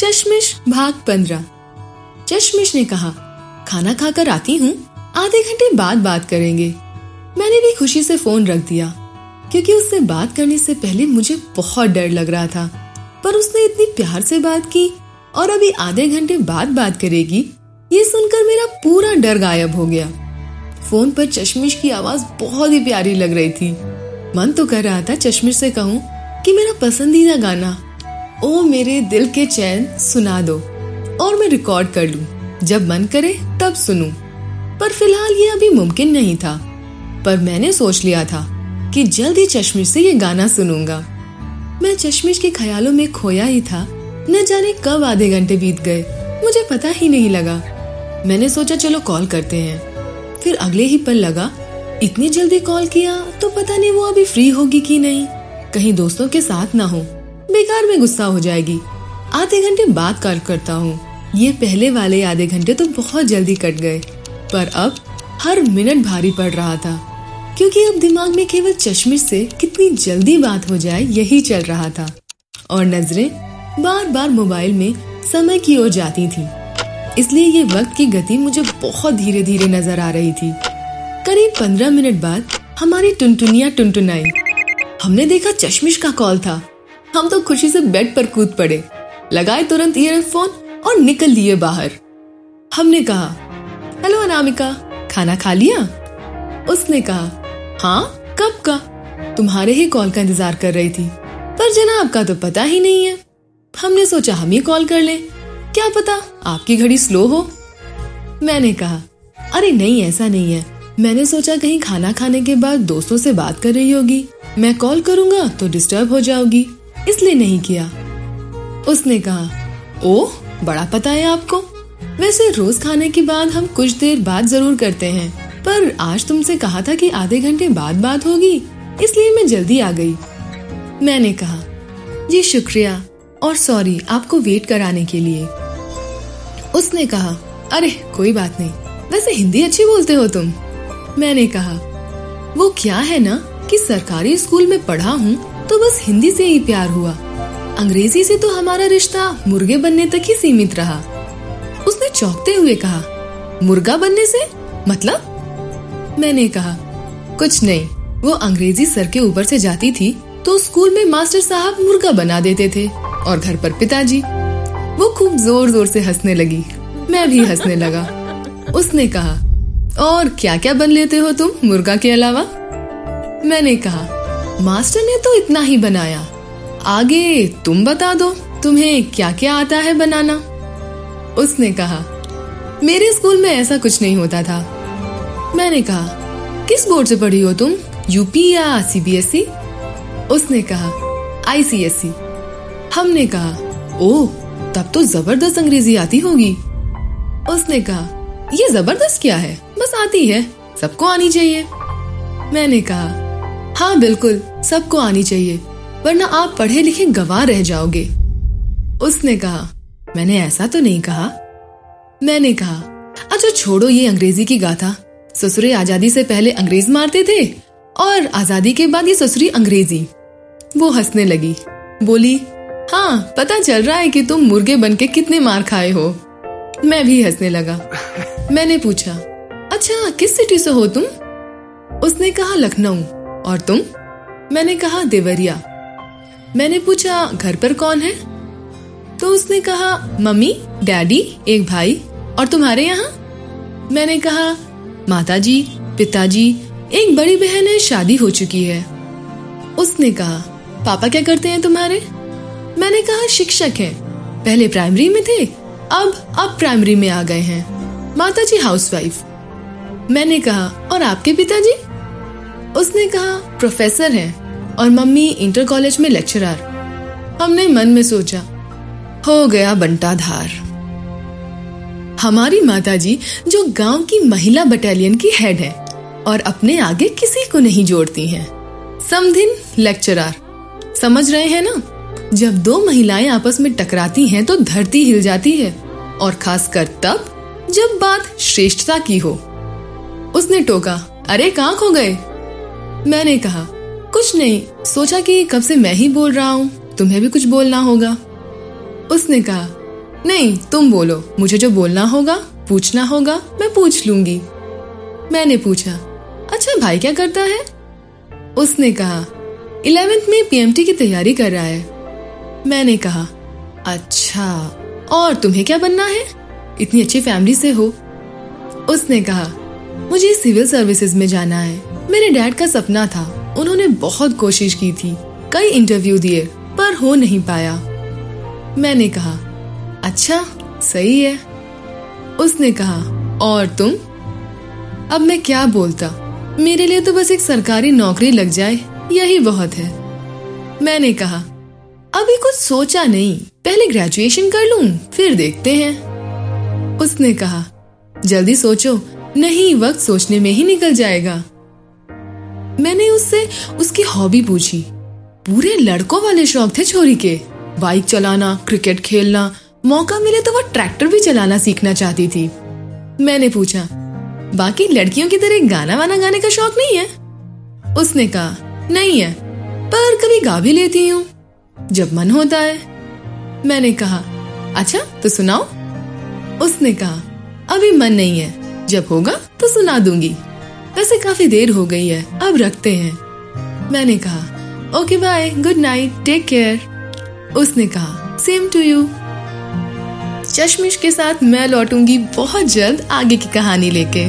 चश्मिश भाग पंद्रह। चश्मिश ने कहा, खाना खाकर आती हूँ, आधे घंटे बाद बात करेंगे। मैंने भी खुशी से फ़ोन रख दिया, क्योंकि उससे बात करने से पहले मुझे बहुत डर लग रहा था। पर उसने इतनी प्यार से बात की और अभी आधे घंटे बाद बात करेगी, ये सुनकर मेरा पूरा डर गायब हो गया। फ़ोन पर चश्मिश की आवाज़ बहुत ही प्यारी लग रही थी। मन तो कर रहा था चश्मिश से कहूँ कि मेरा पसंदीदा गाना ओ मेरे दिल के चैन सुना दो, और मैं रिकॉर्ड कर लूँ। जब मन करे, तब सुनूं। पर फ़िलहाल ये अभी मुमकिन नहीं था। पर मैंने सोच लिया था कि जल्द ही चश्मिश से ये गाना सुनूँगा। मैं चश्मिश के ख्यालों में खोया ही था। न जाने कब आधे घंटे बीत गए। मुझे पता ही नहीं लगा। मैंने सोचा, चलो कॉल करते हैं। फिर अगले ही पल लगा, इतनी जल्दी कॉल किया तो पता नहीं वो अभी फ्री होगी कि नहीं। कहीं दोस्तों के साथ ना हो। बेकार में गुस्सा हो जाएगी। आधे घंटे बाद कॉल करता हूँ। ये पहले वाले आधे घंटे तो बहुत जल्दी कट गए, पर अब हर मिनट भारी पड़ रहा था, क्योंकि अब दिमाग में केवल चश्मिश से कितनी जल्दी बात हो जाए यही चल रहा था। और नज़रें बार बार मोबाइल में समय की ओर जाती थी। इसलिए ये वक्त की गति मुझे बहुत धीरे धीरे नज़र आ रही थी। करीब पंद्रह मिनट बाद हमारी टुनटुनिया टुनटुनाई। हमने देखा चश्मिश का कॉल था। हम तो खुशी से बेड पर कूद पड़े। लगाए तुरंत ईयरफोन और निकल लिए बाहर। हमने कहा, हेलो अनामिका, खाना खा लिया? उसने कहा हाँ कब का? तुम्हारे ही कॉल का इंतज़ार कर रही थी। पर जनाब का तो पता ही नहीं है। हमने सोचा हम ही कॉल कर लें। क्या पता आपकी घड़ी स्लो हो? मैंने कहा, अरे नहीं, ऐसा नहीं है। मैंने सोचा कहीं खाना खाने के बाद दोस्तों से बात कर रही होगी। मैं कॉल करूँगा तो डिस्टर्ब हो जाओगी। इसलिए नहीं किया। उसने कहा ओह बड़ा पता है आपको। वैसे रोज खाने के बाद हम कुछ देर बाद ज़रूर करते हैं, पर आज तुमसे कहा था कि आधे घंटे बाद बात होगी, इसलिए मैं जल्दी आ गई। मैंने कहा, जी, शुक्रिया, और सॉरी, आपको वेट कराने के लिए। उसने कहा, अरे, कोई बात नहीं, वैसे हिंदी अच्छी बोलते हो तुम। मैंने कहा, वो क्या है ना, कि सरकारी स्कूल में पढ़ा हूँ तो बस हिंदी से ही प्यार हुआ। अंग्रेज़ी से तो हमारा रिश्ता मुर्गे बनने तक ही सीमित रहा। उसने चौंकते हुए कहा, मुर्गा बनने से? मतलब? मैंने कहा, कुछ नहीं, वो अंग्रेज़ी सर के ऊपर से जाती थी तो स्कूल में मास्टर साहब मुर्गा बना देते थे और घर पर पिताजी। वो खूब ज़ोर ज़ोर से हंसने लगी। मैं भी हंसने लगा। उसने कहा, और क्या क्या बन लेते हो तुम मुर्गा के अलावा? मैंने कहा मास्टर ने तो इतना ही बनाया। आगे तुम बता दो, तुम्हें क्या क्या आता है बनाना? उसने कहा, मेरे स्कूल में ऐसा कुछ नहीं होता था। मैंने कहा, किस बोर्ड से पढ़ी हो तुम यूपी या सीबीएसई उसने कहा आईसीएसई हमने कहा ओ तब तो ज़बरदस्त अंग्रेज़ी आती होगी। उसने कहा, ये ज़बरदस्त क्या है? बस आती है, सबको आनी चाहिए। मैंने कहा हाँ बिल्कुल सबको आनी चाहिए वरना आप पढ़े लिखे गवाह रह जाओगे। उसने कहा मैंने ऐसा तो नहीं कहा। मैंने कहा अच्छा छोड़ो ये अंग्रेज़ी की गाथा। ससुरे आज़ादी से पहले अंग्रेज़ मारते थे और आज़ादी के बाद ये ससुरी अंग्रेज़ी। वो हंसने लगी बोली हाँ पता चल रहा है कि तुम मुर्गे बन के कितने मार खाए हो। मैं भी हंसने लगा। मैंने पूछा अच्छा किस सिटी से हो तुम? उसने कहा लखनऊ। और तुम? मैंने कहा, देवरिया। मैंने पूछा, घर पर कौन है? तो उसने कहा, मम्मी, डैडी, एक भाई, और तुम्हारे यहाँ? मैंने कहा, माताजी, पिताजी, एक बड़ी बहन है, शादी हो चुकी है। उसने कहा, पापा क्या करते हैं तुम्हारे? मैंने कहा, शिक्षक हैं। पहले प्राइमरी में थे, अब अब प्राइमरी में आ गए हैं। माताजी हाउसवाइफ मैंने कहा, और आपके पिताजी? उसने कहा, प्रोफेसर हैं और मम्मी इंटर कॉलेज में लेक्चरर। हमने मन में सोचा, हो गया बंटा धार हमारी माताजी, जो गाँव की महिला बटालियन की हेड है और अपने आगे किसी को नहीं जोड़ती हैं, समधिन लेक्चरर समझ रहे हैं ना? जब दो महिलाएँ आपस में टकराती हैं तो धरती हिल जाती है और खासकर तब जब बात श्रेष्ठता की हो। उसने टोका, अरे, कहाँ खो गए? मैंने कहा, कुछ नहीं, सोचा कि कब से मैं ही बोल रहा हूँ, तुम्हें भी कुछ बोलना होगा। उसने कहा, नहीं, तुम बोलो, मुझे जो बोलना होगा, पूछना होगा, मैं पूछ लूँगी। मैंने पूछा अच्छा भाई क्या करता है? उसने कहा, इलेवेंथ में पीएमटी की तैयारी कर रहा है। मैंने कहा अच्छा और तुम्हें क्या बनना है? इतनी अच्छी फैमिली से हो। उसने कहा मुझे सिविल सर्विसेज़ में जाना है। मेरे डैड का सपना था। उन्होंने बहुत कोशिश की थी। कई इंटरव्यू दिए, पर हो नहीं पाया। मैंने कहा अच्छा सही है। उसने कहा, और तुम? अब मैं क्या बोलता? मेरे लिए तो बस एक सरकारी नौकरी लग जाए, यही बहुत है। मैंने कहा, अभी कुछ सोचा नहीं। पहले ग्रेजुएशन कर लूँ, फिर देखते हैं। उसने कहा, जल्दी सोचो। नहीं वक्त सोचने में ही निकल जाएगा। मैंने उससे उसकी हॉबी पूछी। पूरे लड़कों वाले शौक थे छोरी के। बाइक चलाना, क्रिकेट खेलना, मौका मिले तो वह ट्रैक्टर भी चलाना सीखना चाहती थी। मैंने पूछा, बाकी लड़कियों की तरह गाना वाना गाने का शौक नहीं है? उसने कहा, नहीं है, पर कभी गा भी लेती हूँ, जब मन होता है। मैंने कहा अच्छा तो सुनाओ। उसने कहा, अभी मन नहीं है जब होगा तो सुना दूँगी। वैसे काफ़ी देर हो गई है, अब रखते हैं। मैंने कहा, okay bye good night take care उसने कहा सेम टू यू चश्मिश के साथ मैं लौटूँगी बहुत जल्द आगे की कहानी लेके।